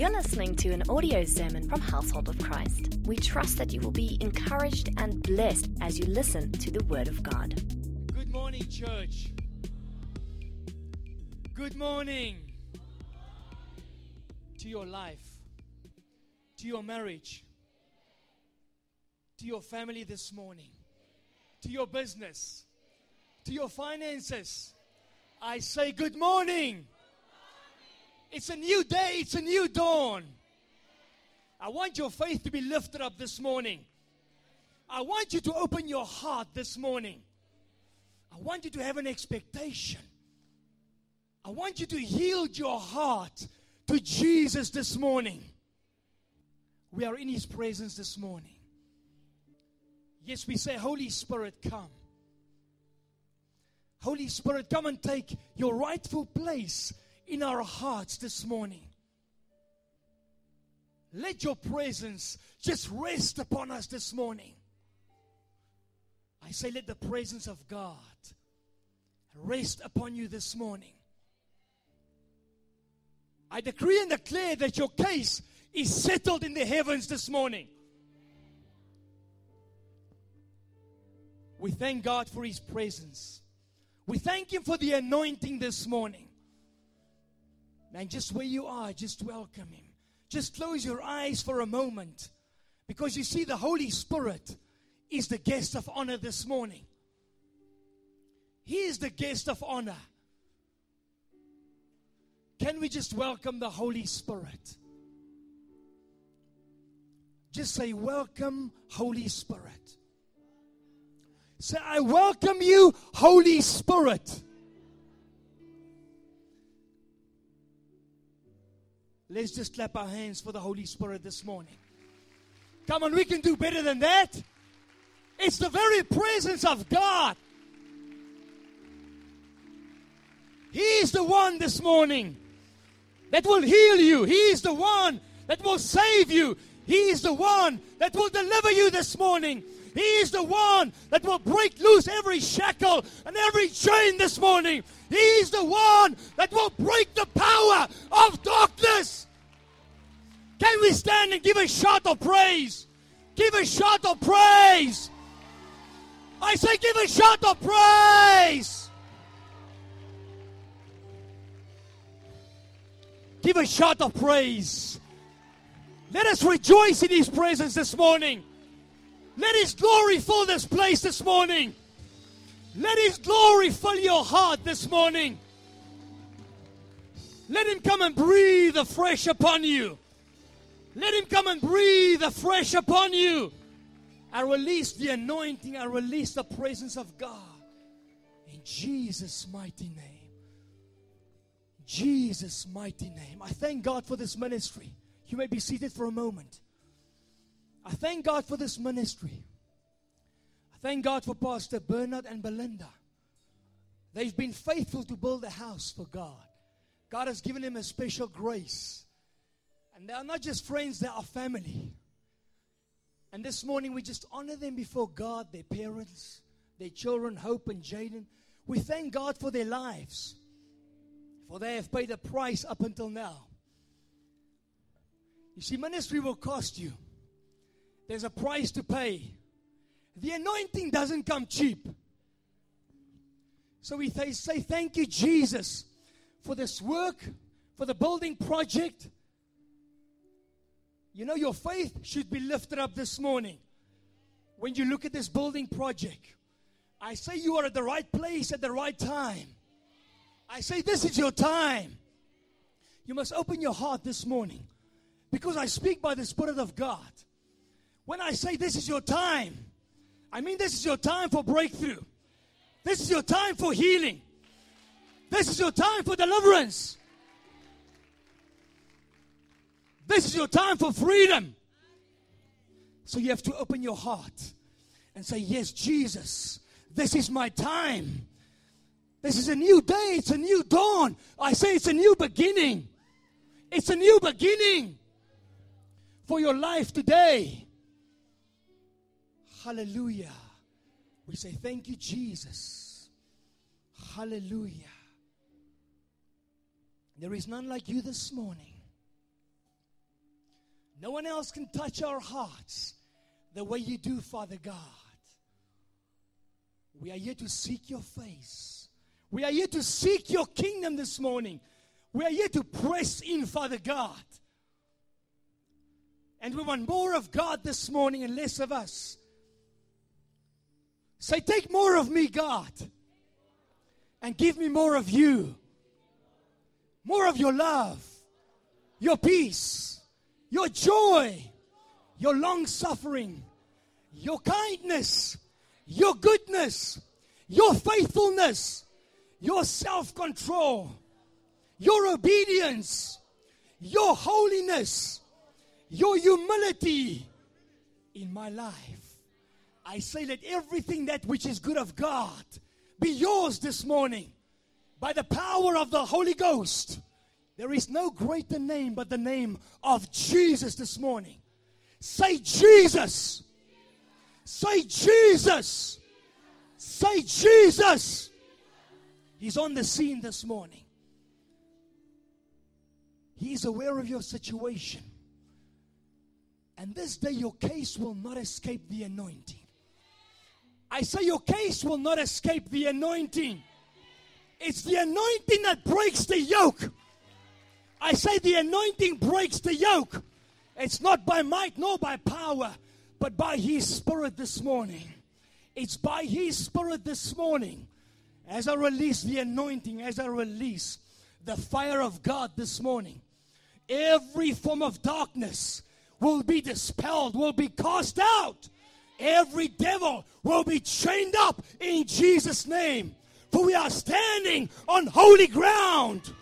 You're listening to an audio sermon from Household of Christ. We trust that you will be encouraged and blessed as you listen to the Word of God. Good morning, church. Good morning to your life, to your marriage, to your family this morning, to your business, to your finances. I say good morning. It's a new day, it's a new dawn. I want your faith to be lifted up this morning. I want you to open your heart this morning. I want you to have an expectation. I want you to yield your heart to Jesus this morning. We are in His presence this morning. Yes, we say, Holy Spirit, come. Holy Spirit, come and take your rightful place in our hearts this morning. Let your presence just rest upon us this morning. I say, let the presence of God rest upon you this morning. I decree and declare that your case is settled in the heavens this morning. We thank God for His presence. We thank Him for the anointing this morning. Man, just where you are, just welcome Him. Just close your eyes for a moment because you see, the Holy Spirit is the guest of honor this morning. He is the guest of honor. Can we just welcome the Holy Spirit? Just say, Welcome, Holy Spirit. Say, I welcome you, Holy Spirit. Let's just clap our hands for the Holy Spirit this morning. Come on, we can do better than that. It's the very presence of God. He is the one this morning that will heal you. He is the one that will save you. He is the one that will deliver you this morning. He is the one that will break loose every shackle and every chain this morning. He is the one that will break the we stand and give a shout of praise? Give a shout of praise. I say, give a shout of praise. Give a shout of praise. Let us rejoice in His presence this morning. Let His glory fill this place this morning. Let His glory fill your heart this morning. Let Him come and breathe afresh upon you. Let Him come and breathe afresh upon you. I release the anointing, I release the presence of God. In Jesus' mighty name. Jesus' mighty name. I thank God for this ministry. You may be seated for a moment. I thank God for this ministry. I thank God for Pastor Bernard and Belinda. They've been faithful to build a house for God. God has given them a special grace. And they are not just friends, they are family. And this morning we just honor them before God, their parents, their children, Hope and Jaden. We thank God for their lives, for they have paid a price up until now. You see, ministry will cost you. There's a price to pay. The anointing doesn't come cheap. So we say, Thank you, Jesus, for this work, for the building project. You know, your faith should be lifted up this morning when you look at this building project. I say you are at the right place at the right time. I say this is your time. You must open your heart this morning because I speak by the Spirit of God. When I say this is your time, I mean this is your time for breakthrough. This is your time for healing. This is your time for deliverance. This is your time for freedom. So you have to open your heart and say, Yes, Jesus, this is my time. This is a new day. It's a new dawn. I say it's a new beginning. It's a new beginning for your life today. Hallelujah. We say, Thank you, Jesus. Hallelujah. There is none like you this morning. No one else can touch our hearts the way you do, Father God. We are here to seek your face. We are here to seek your kingdom this morning. We are here to press in, Father God. And we want more of God this morning and less of us. Say, take more of me, God, and give me more of you. More of your love, your peace, your joy, your long suffering, your kindness, your goodness, your faithfulness, your self control, your obedience, your holiness, your humility in my life. I say, let everything that which is good of God be yours this morning by the power of the Holy Ghost. There is no greater name but the name of Jesus this morning. Say, Jesus. Say, Jesus. Say, Jesus. He's on the scene this morning. He's aware of your situation. And this day, your case will not escape the anointing. I say, your case will not escape the anointing. It's the anointing that breaks the yoke. I say, the anointing breaks the yoke. It's not by might nor by power, but by His Spirit this morning. It's by His Spirit this morning. As I release the anointing, as I release the fire of God this morning, every form of darkness will be dispelled, will be cast out. Every devil will be chained up in Jesus' name. For we are standing on holy ground.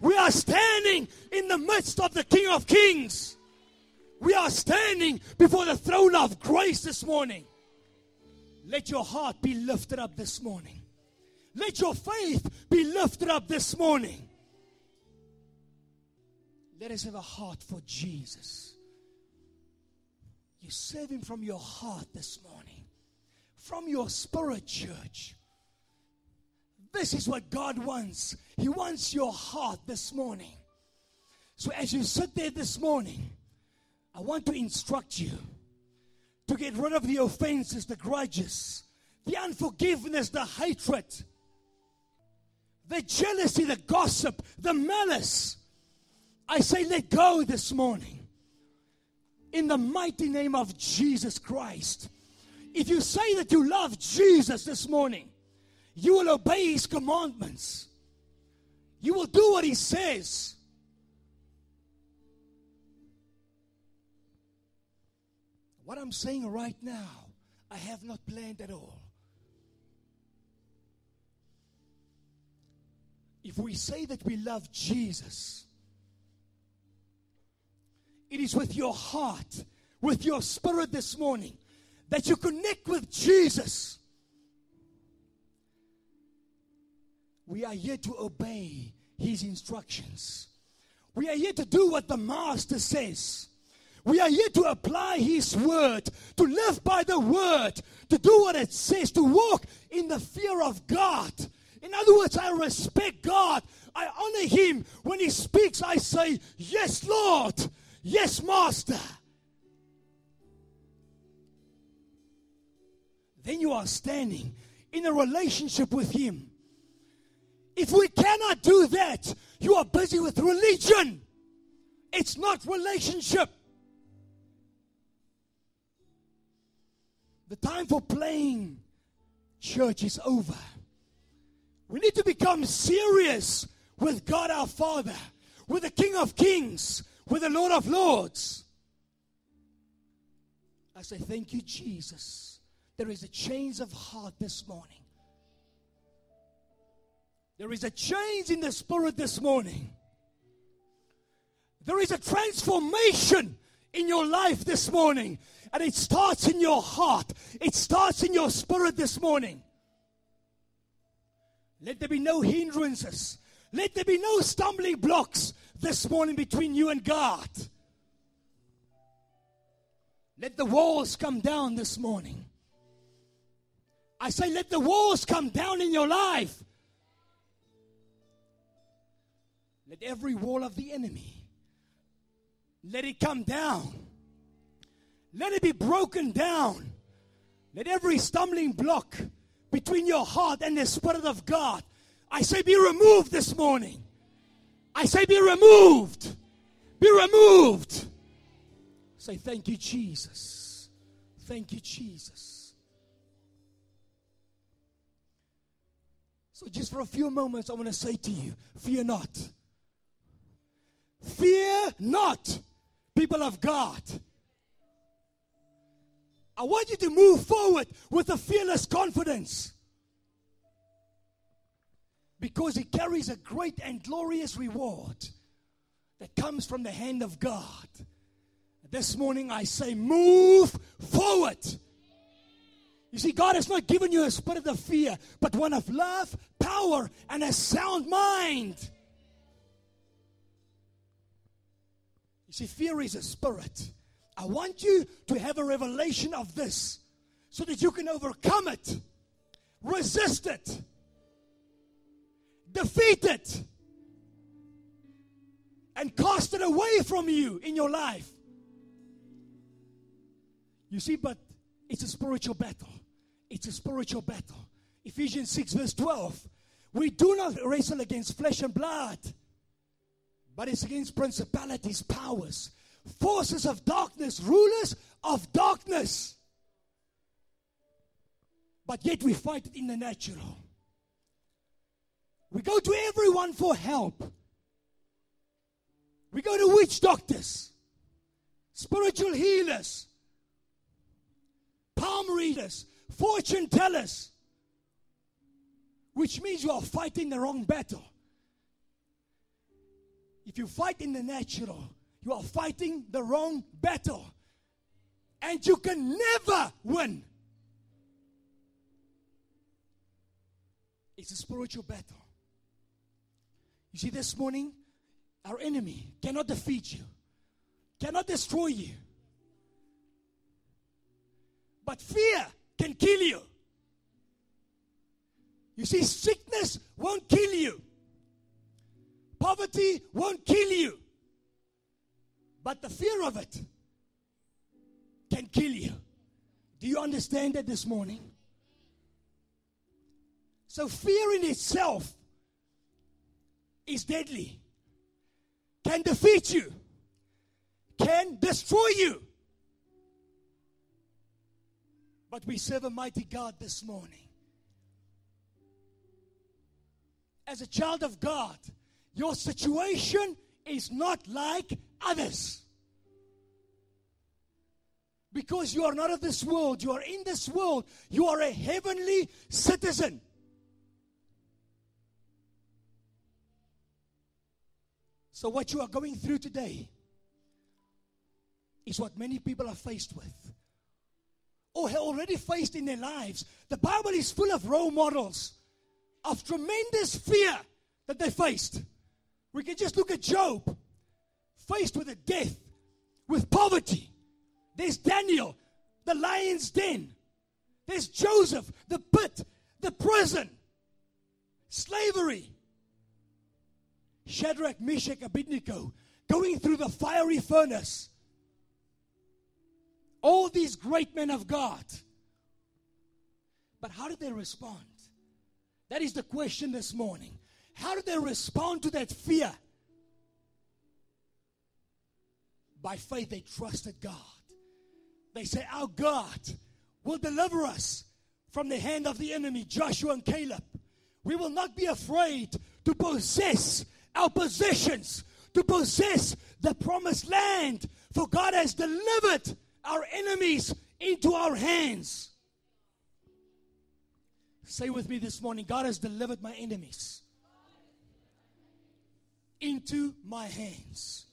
We are standing in the midst of the King of Kings. We are standing before the throne of grace this morning. Let your heart be lifted up this morning. Let your faith be lifted up this morning. Let us have a heart for Jesus. You serve Him from your heart this morning, from your spirit, church. This is what God wants. He wants your heart this morning. So as you sit there this morning, I want to instruct you to get rid of the offenses, the grudges, the unforgiveness, the hatred, the jealousy, the gossip, the malice. I say, let go this morning. In the mighty name of Jesus Christ. If you say that you love Jesus this morning, you will obey his commandments. You will do what he says. What I'm saying right now, I have not planned at all. If we say that we love Jesus, it is with your heart, with your spirit this morning, that you connect with Jesus. We are here to obey his instructions. We are here to do what the master says. We are here to apply his word, to live by the word, to do what it says, to walk in the fear of God. In other words, I respect God. I honor him. When he speaks, I say, Yes, Lord. Yes, Master. Then you are standing in a relationship with him. If we cannot do that, you are busy with religion. It's not relationship. The time for playing church is over. We need to become serious with God our Father, with the King of Kings, with the Lord of Lords. I say, Thank you, Jesus. There is a change of heart this morning. There is a change in the spirit this morning. There is a transformation in your life this morning. And it starts in your heart, it starts in your spirit this morning. Let there be no hindrances. Let there be no stumbling blocks this morning between you and God. Let the walls come down this morning. I say, let the walls come down in your life. Let every wall of the enemy Let it come down. Let it be broken down. Let every stumbling block between your heart and the Spirit of God, I say, be removed this morning. I say, be removed. Be removed. Say, thank you, Jesus. Thank you, Jesus. So, just for a few moments, I want to say to you, fear not. Fear not, people of God. I want you to move forward with a fearless confidence because it carries a great and glorious reward that comes from the hand of God. This morning I say, move forward. You see, God has not given you a spirit of fear, but one of love, power, and a sound mind. See, fear is a spirit. I want you to have a revelation of this so that you can overcome it, resist it, defeat it, and cast it away from you in your life. You see, but it's a spiritual battle. It's a spiritual battle. Ephesians 6, verse 12. We do not wrestle against flesh and blood, but it's against principalities, powers, forces of darkness, rulers of darkness. But yet we fight it in the natural. We go to everyone for help. We go to witch doctors, spiritual healers, palm readers, fortune tellers, which means you are fighting the wrong battle. If you fight in the natural, you are fighting the wrong battle. And you can never win. It's a spiritual battle. You see, this morning, our enemy cannot defeat you, cannot destroy you. But fear can kill you. You see, sickness won't kill you, poverty won't kill you. But the fear of it can kill you. Do you understand that this morning? So, fear in itself is deadly, can defeat you, can destroy you. But we serve a mighty God this morning. As a child of God, your situation is not like others. Because you are not of this world, you are in this world, you are a heavenly citizen. So, what you are going through today is what many people are faced with or have already faced in their lives. The Bible is full of role models of tremendous fear that they faced. We can just look at Job faced with a death, with poverty. There's Daniel, the lion's den. There's Joseph, the pit, the prison, slavery. Shadrach, Meshach, Abednego going through the fiery furnace. All these great men of God. But how did they respond? That is the question this morning. How did they respond to that fear? By faith, they trusted God. They say, Our God will deliver us from the hand of the enemy, Joshua and Caleb. We will not be afraid to possess our possessions, to possess the promised land, for God has delivered our enemies into our hands. Say with me this morning God has delivered my enemies into my hands.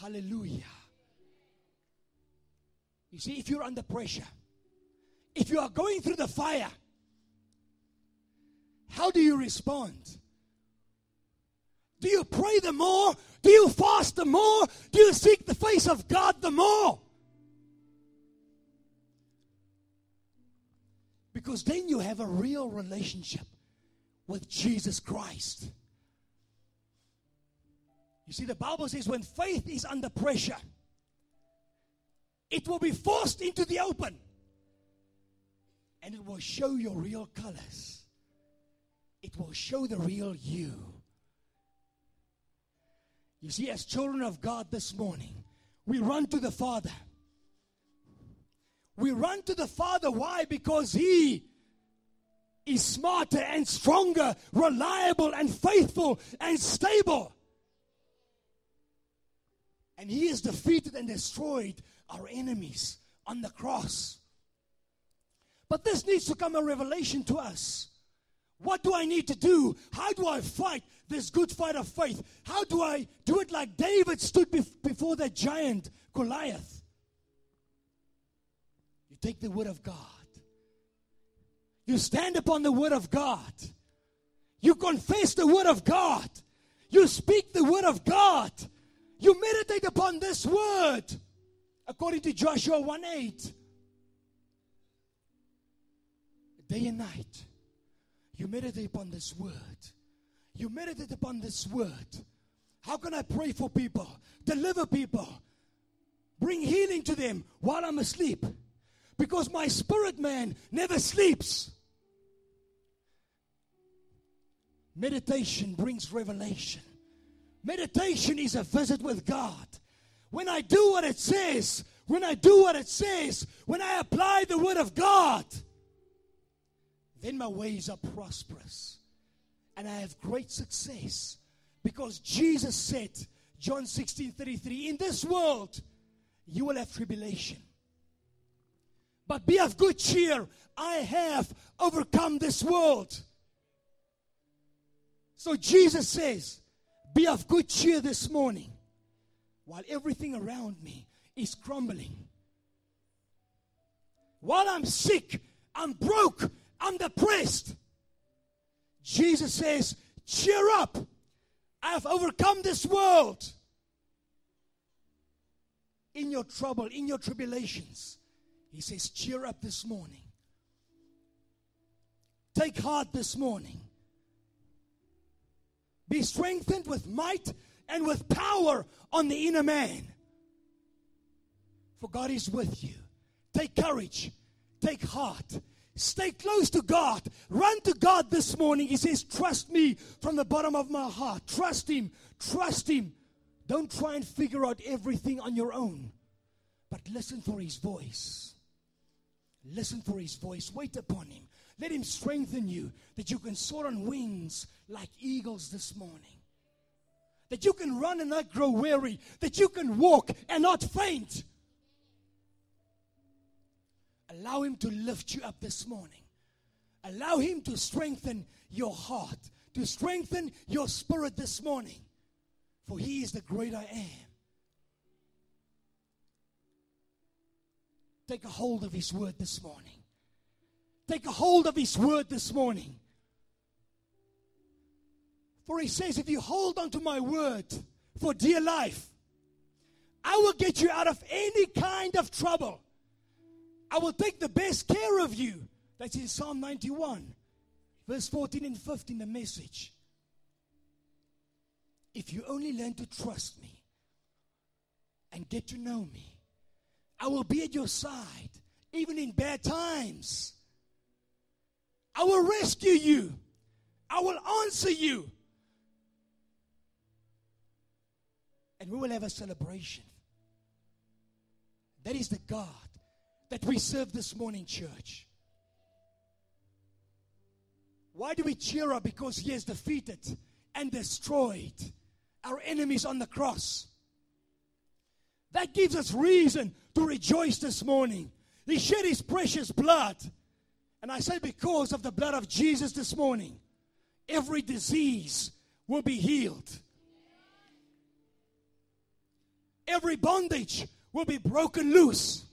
Hallelujah. You see, if you're under pressure, if you are going through the fire, how do you respond? Do you pray the more? Do you fast the more? Do you seek the face of God the more? Because then you have a real relationship with Jesus Christ. You see, the Bible says when faith is under pressure, it will be forced into the open and it will show your real colors. It will show the real you. You see, as children of God this morning, we run to the Father. We run to the Father. Why? Because He is smarter and stronger, reliable and faithful and stable. And He has defeated and destroyed our enemies on the cross. But this needs to come a revelation to us. What do I need to do? How do I fight this good fight of faith? How do I do it like David stood before that giant Goliath? You take the word of God. You stand upon the word of God. You confess the word of God. You speak the word of God. You meditate upon this word according to Joshua 1 8. Day and night, you meditate upon this word. You meditate upon this word. How can I pray for people, deliver people, bring healing to them while I'm asleep? Because my spirit man never sleeps. Meditation brings revelation. Meditation is a visit with God. When I do what it says, when I do what it says, when I apply the word of God, then my ways are prosperous and I have great success. Because Jesus said, John 16 33, in this world you will have tribulation. But be of good cheer, I have overcome this world. So Jesus says, Be of good cheer this morning while everything around me is crumbling. While I'm sick, I'm broke, I'm depressed. Jesus says, Cheer up. I have overcome this world. In your trouble, in your tribulations, He says, Cheer up this morning. Take heart this morning. Be strengthened with might and with power on the inner man. For God is with you. Take courage. Take heart. Stay close to God. Run to God this morning. He says, Trust me from the bottom of my heart. Trust Him. Trust Him. Don't try and figure out everything on your own, but listen for His voice. Listen for His voice. Wait upon Him. Let Him strengthen you that you can soar on wings like eagles this morning. That you can run and not grow weary. That you can walk and not faint. Allow Him to lift you up this morning. Allow Him to strengthen your heart, to strengthen your spirit this morning. For He is the great I am. Take a hold of His word this morning. Take a hold of His word this morning. For He says, if you hold on to my word for dear life, I will get you out of any kind of trouble. I will take the best care of you. That's in Psalm 91, verse 14 and 15, the message. If you only learn to trust me and get to know me, I will be at your side, even in bad times. I will rescue you. I will answer you. And we will have a celebration. That is the God that we serve this morning, church. Why do we cheer up? Because He has defeated and destroyed our enemies on the cross. That gives us reason to rejoice this morning. He shed His precious blood. And I say, because of the blood of Jesus this morning, every disease will be healed. Every bondage will be broken loose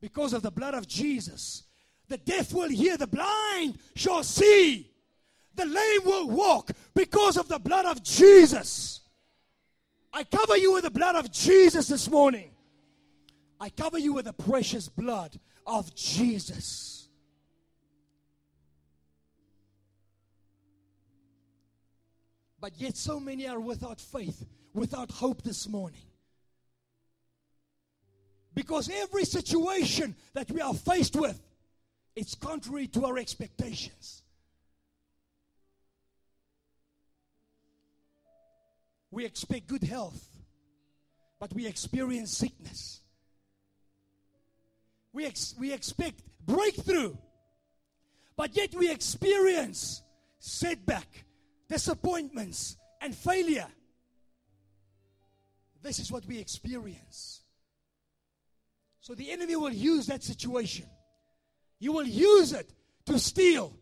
because of the blood of Jesus. The deaf will hear, the blind shall see, the lame will walk because of the blood of Jesus. I cover you with the blood of Jesus this morning. I cover you with the precious blood of Jesus. But yet, so many are without faith, without hope this morning. Because every situation that we are faced with, it's contrary to our expectations. We expect good health, but we experience sickness. We, ex- we expect breakthrough, but yet we experience setback, disappointments, and failure. This is what we experience. So the enemy will use that situation. He will use it to steal,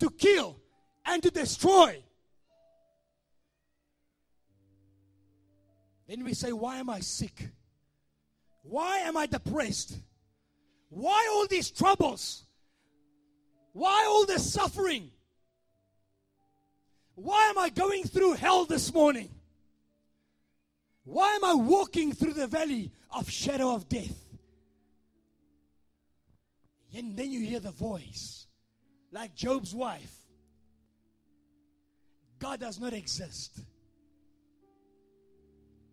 to kill, and to destroy. Then we say, Why am I sick? Why am I depressed? Why all these troubles? Why all this suffering? Why am I going through hell this morning? Why am I walking through the valley of shadow of death? And then you hear the voice, like Job's wife God does not exist.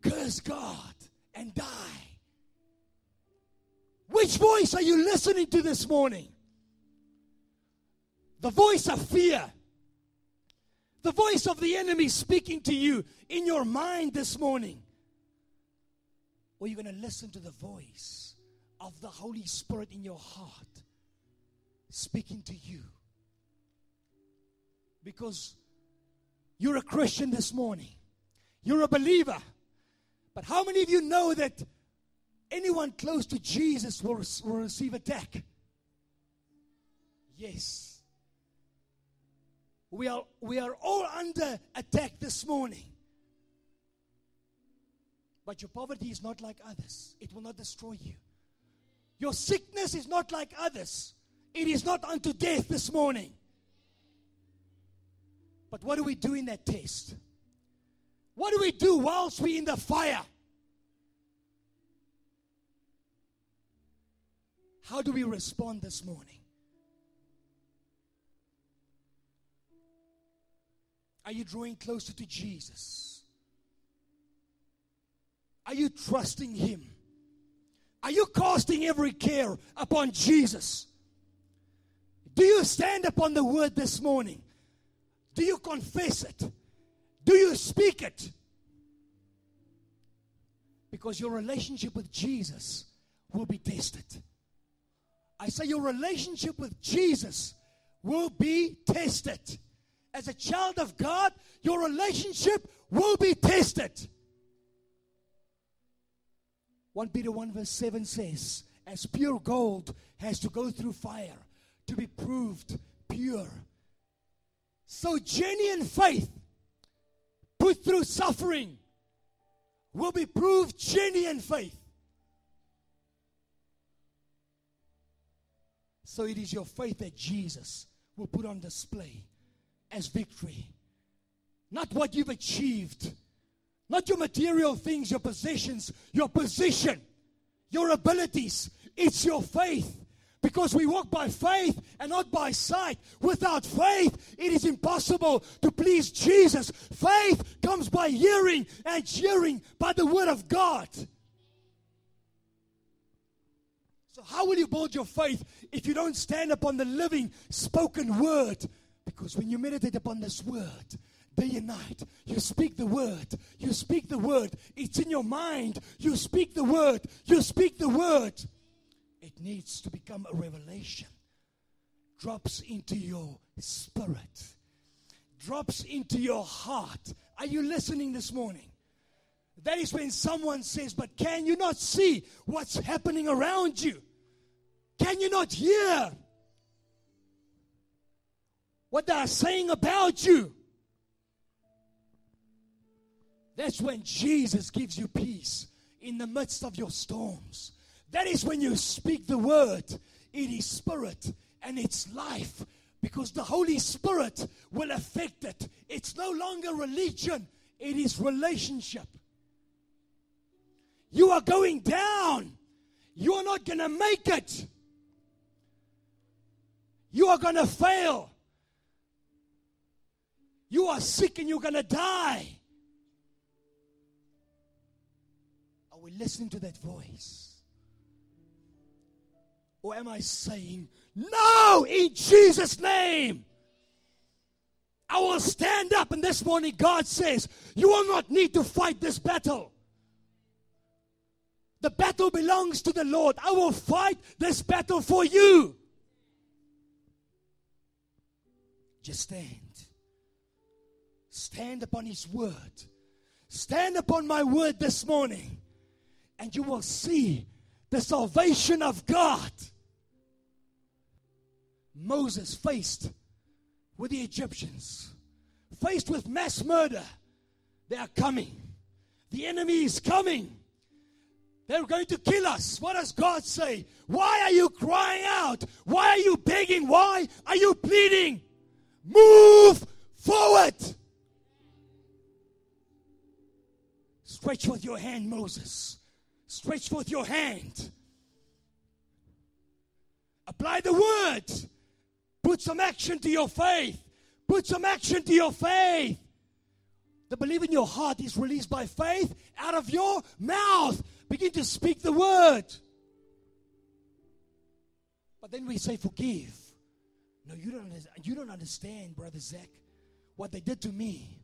Curse God and die. Which voice are you listening to this morning? The voice of fear. The voice of the enemy speaking to you in your mind this morning. Or you're going to listen to the voice of the Holy Spirit in your heart speaking to you. Because you're a Christian this morning, you're a believer. But how many of you know that anyone close to Jesus will, will receive attack? Yes. We are, we are all under attack this morning. But your poverty is not like others, it will not destroy you. Your sickness is not like others, it is not unto death this morning. But what do we do in that test? What do we do whilst we're in the fire? How do we respond this morning? Are you drawing closer to Jesus? Are you trusting Him? Are you casting every care upon Jesus? Do you stand upon the word this morning? Do you confess it? Do you speak it? Because your relationship with Jesus will be tested. I say your relationship with Jesus will be tested. As a child of God, your relationship will be tested. 1 Peter 1 verse 7 says, As pure gold has to go through fire to be proved pure. So genuine faith put through suffering will be proved genuine faith. So it is your faith that Jesus will put on display as victory. Not what you've achieved, not your material things, your possessions, your position, your abilities. It's your faith. Because we walk by faith and not by sight. Without faith, it is impossible to please Jesus. Faith comes by hearing and hearing by the word of God. So, how will you build your faith if you don't stand upon the living, spoken word? Because when you meditate upon this word, day and night. You speak the word. You speak the word. It's in your mind. You speak the word. You speak the word. It needs to become a revelation. Drops into your spirit. Drops into your heart. Are you listening this morning? That is when someone says, But can you not see what's happening around you? Can you not hear what they are saying about you? That's when Jesus gives you peace in the midst of your storms. That is when you speak the word. It is spirit and it's life because the Holy Spirit will affect it. It's no longer religion, it is relationship. You are going down. You are not going to make it. You are going to fail. You are sick and you're going to die. Are we listening to that voice? Or am I saying, No, in Jesus' name? I will stand up. And this morning, God says, You will not need to fight this battle. The battle belongs to the Lord. I will fight this battle for you. Just stand. Stand upon His word. Stand upon my word this morning, and you will see the salvation of God. Moses faced with the Egyptians, faced with mass murder. They are coming. The enemy is coming. They're going to kill us. What does God say? Why are you crying out? Why are you begging? Why are you pleading? Move forward. Stretch forth your hand, Moses. Stretch forth your hand. Apply the word. Put some action to your faith. Put some action to your faith. The belief in your heart is released by faith out of your mouth. Begin to speak the word. But then we say, forgive. No, you don't, you don't understand, Brother Zach, what they did to me.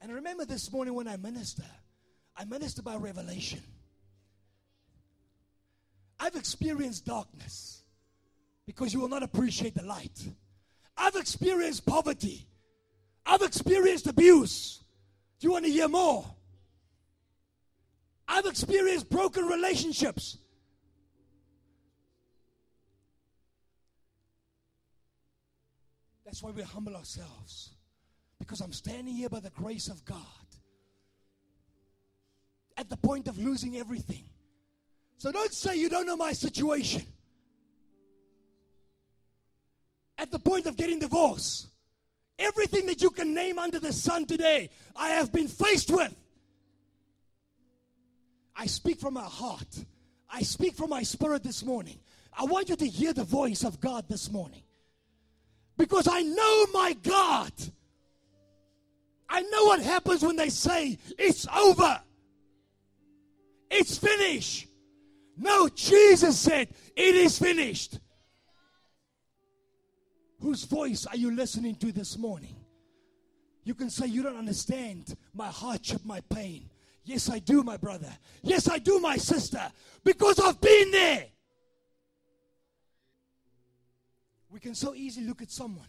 And remember this morning when I minister, I minister by revelation. I've experienced darkness because you will not appreciate the light. I've experienced poverty. I've experienced abuse. Do you want to hear more? I've experienced broken relationships. That's why we humble ourselves. Because I'm standing here by the grace of God at the point of losing everything. So don't say you don't know my situation. At the point of getting divorced, everything that you can name under the sun today, I have been faced with. I speak from my heart. I speak from my spirit this morning. I want you to hear the voice of God this morning. Because I know my God. I know what happens when they say, it's over. It's finished. No, Jesus said, it is finished. Whose voice are you listening to this morning? You can say, You don't understand my hardship, my pain. Yes, I do, my brother. Yes, I do, my sister, because I've been there. We can so easily look at someone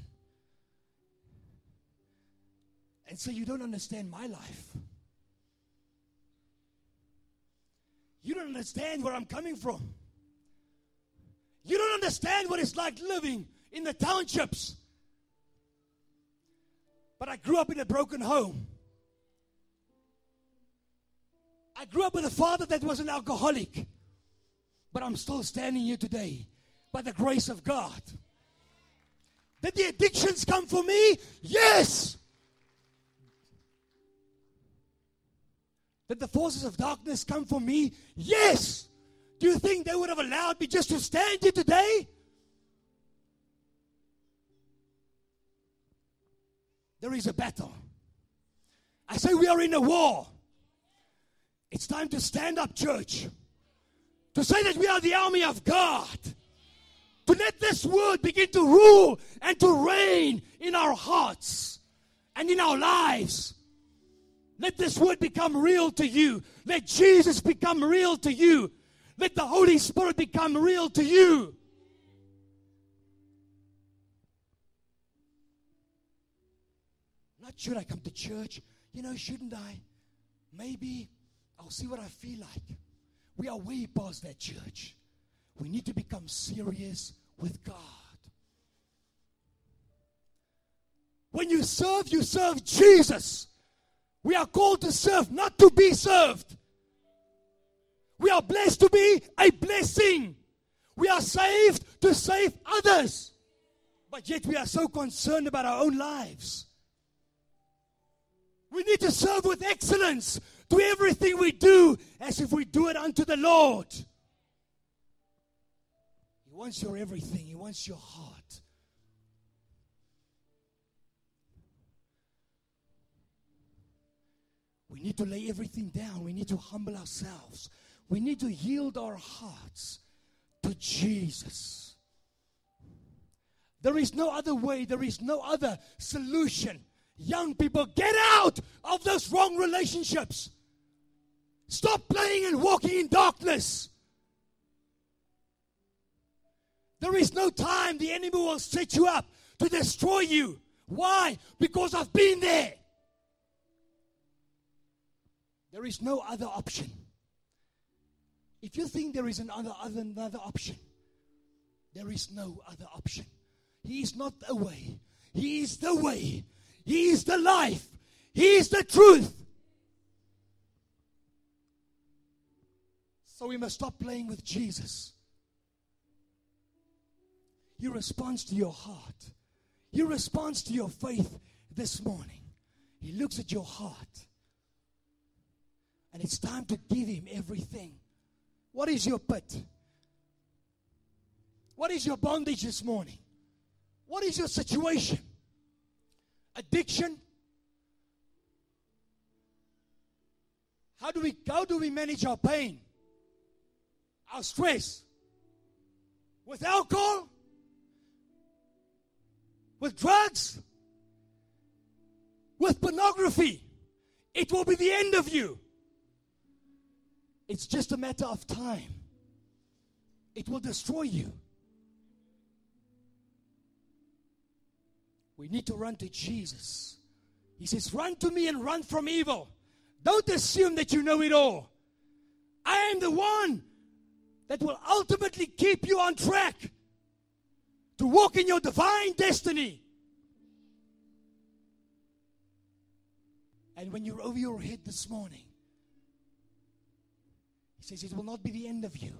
and say, You don't understand my life. You don't understand where I'm coming from. You don't understand what it's like living in the townships. But I grew up in a broken home. I grew up with a father that was an alcoholic. But I'm still standing here today by the grace of God. Did the addictions come for me? Yes. Did the forces of darkness come for me? Yes. Do you think they would have allowed me just to stand here today? There is a battle. I say we are in a war. It's time to stand up, church. To say that we are the army of God. To let this word begin to rule and to reign in our hearts and in our lives. Let this word become real to you. Let Jesus become real to you. Let the Holy Spirit become real to you. Not should I come to church? You know, shouldn't I? Maybe I'll see what I feel like. We are way past that church. We need to become serious with God. When you serve, you serve Jesus. We are called to serve, not to be served. We are blessed to be a blessing. We are saved to save others. But yet we are so concerned about our own lives. We need to serve with excellence to everything we do as if we do it unto the Lord. He wants your everything, He wants your heart. We need to lay everything down. We need to humble ourselves. We need to yield our hearts to Jesus. There is no other way, there is no other solution. Young people, get out of those wrong relationships. Stop playing and walking in darkness. There is no time the enemy will set you up to destroy you. Why? Because I've been there. There is no other option. If you think there is another, other, another option, there is no other option. He is not the way. He is the way. He is the life. He is the truth. So we must stop playing with Jesus. He responds to your heart. He responds to your faith this morning. He looks at your heart. And it's time to give him everything. What is your pit? What is your bondage this morning? What is your situation? Addiction? How do we how do we manage our pain? Our stress? With alcohol? With drugs? With pornography? It will be the end of you. It's just a matter of time. It will destroy you. We need to run to Jesus. He says, Run to me and run from evil. Don't assume that you know it all. I am the one that will ultimately keep you on track to walk in your divine destiny. And when you're over your head this morning, he says, It will not be the end of you.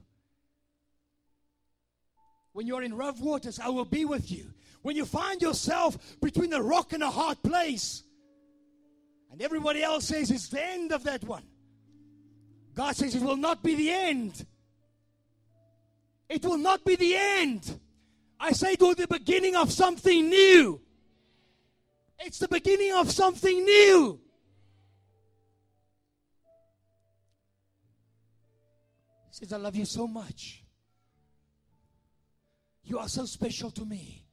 When you're in rough waters, I will be with you. When you find yourself between a rock and a hard place, and everybody else says it's the end of that one, God says it will not be the end. It will not be the end. I say it will be the beginning of something new. It's the beginning of something new. He says, I love you so much. You are so special to me.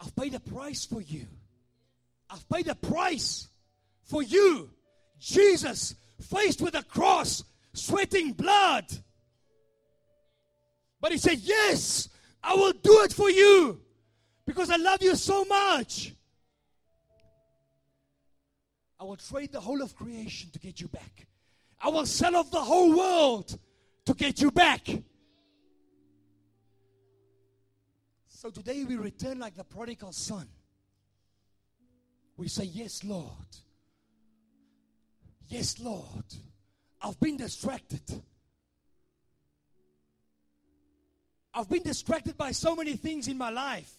I've paid a price for you. I've paid a price for you. Jesus, faced with a cross, sweating blood. But he said, Yes, I will do it for you because I love you so much. I will trade the whole of creation to get you back. I will sell off the whole world to get you back. So today we return like the prodigal son. We say, Yes, Lord. Yes, Lord. I've been distracted. I've been distracted by so many things in my life.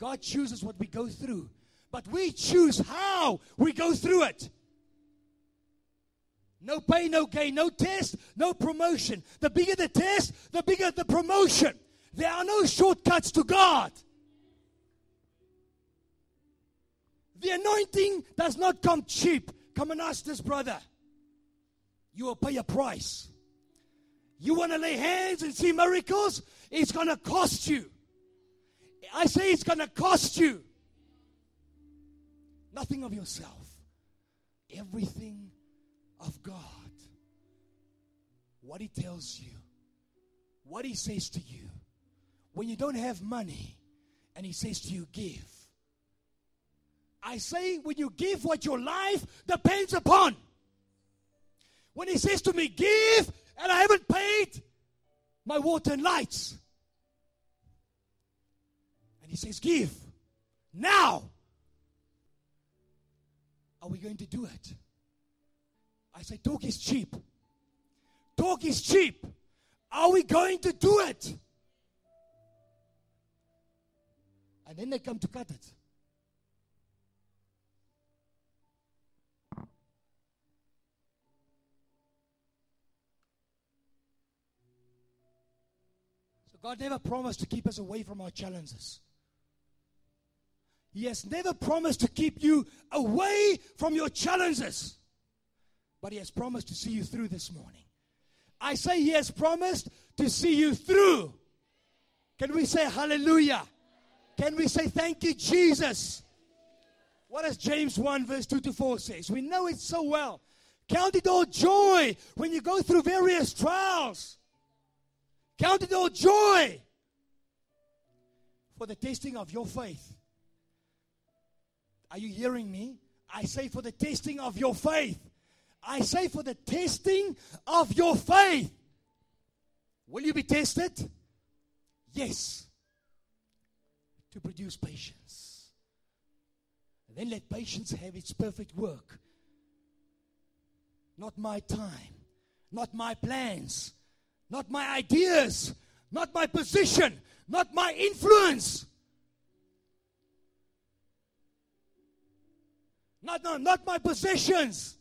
God chooses what we go through, but we choose how we go through it. No pay, no gain, no test, no promotion. The bigger the test, the bigger the promotion. There are no shortcuts to God. The anointing does not come cheap. Come and ask this brother. You will pay a price. You want to lay hands and see miracles? It's going to cost you. I say it's going to cost you. Nothing of yourself, everything of God. What He tells you, what He says to you when you don't have money and he says to you, give. I say, when you give what your life depends upon. When he says to me, give, and I haven't paid my water and lights. And he says, give. Now. Are we going to do it? I say, talk is cheap. Talk is cheap. Are we going to do it? And then they come to cut it. God never promised to keep us away from our challenges. He has never promised to keep you away from your challenges, but He has promised to see you through this morning. I say He has promised to see you through. Can we say hallelujah? Can we say thank you, Jesus? What does James 1, verse 2 to 4 says? We know it so well. Count it all joy when you go through various trials. Count it all joy for the testing of your faith. Are you hearing me? I say for the testing of your faith. I say for the testing of your faith. Will you be tested? Yes. To produce patience. And then let patience have its perfect work. Not my time, not my plans, not my ideas, not my position, not my influence. Not, no, not my possessions.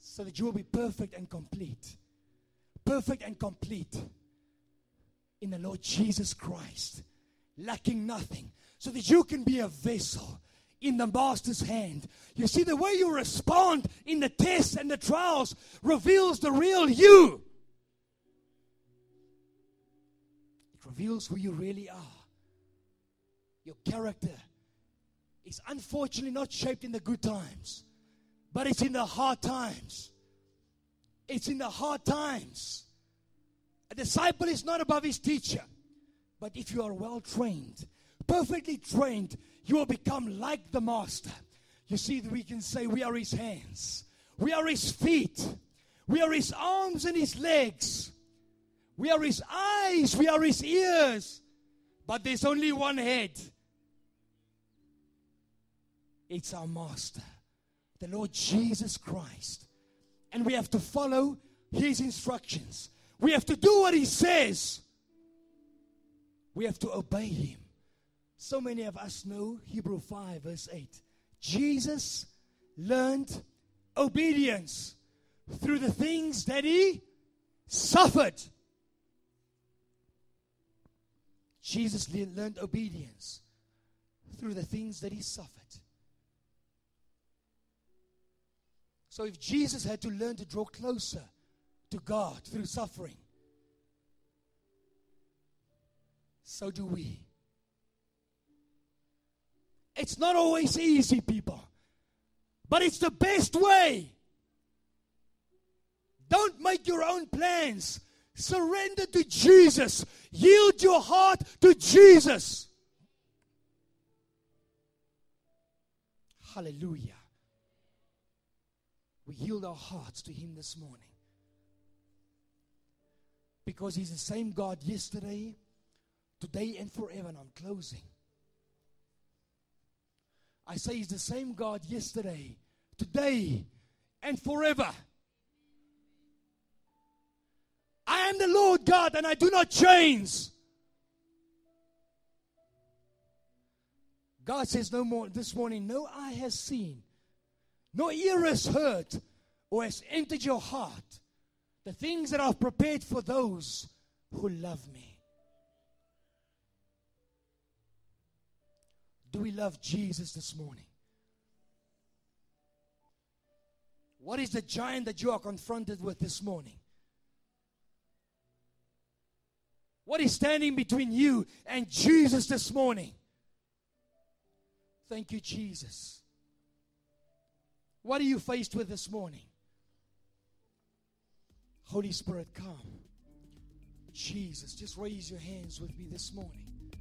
So that you will be perfect and complete. Perfect and complete in the Lord Jesus Christ, lacking nothing, so that you can be a vessel in the Master's hand. You see, the way you respond in the tests and the trials reveals the real you. It reveals who you really are. Your character is unfortunately not shaped in the good times, but it's in the hard times. It's in the hard times. A disciple is not above his teacher, but if you are well trained, perfectly trained, you will become like the master. You see, we can say we are his hands, we are his feet, we are his arms and his legs, we are his eyes, we are his ears, but there's only one head. It's our master, the Lord Jesus Christ. And we have to follow his instructions. We have to do what he says. We have to obey him. So many of us know Hebrew 5, verse 8. Jesus learned obedience through the things that he suffered. Jesus learned obedience through the things that he suffered. So if Jesus had to learn to draw closer to God through suffering, so do we. It's not always easy, people, but it's the best way. Don't make your own plans. Surrender to Jesus. Yield your heart to Jesus. Hallelujah. We yield our hearts to Him this morning. Because He's the same God yesterday, today, and forever. And I'm closing. I say He's the same God yesterday, today, and forever. I am the Lord God and I do not change. God says no more this morning, no eye has seen, no ear has heard, or has entered your heart the things that I've prepared for those who love me. Do we love Jesus this morning? What is the giant that you are confronted with this morning? What is standing between you and Jesus this morning? Thank you, Jesus. What are you faced with this morning? Holy Spirit, come. Jesus, just raise your hands with me this morning.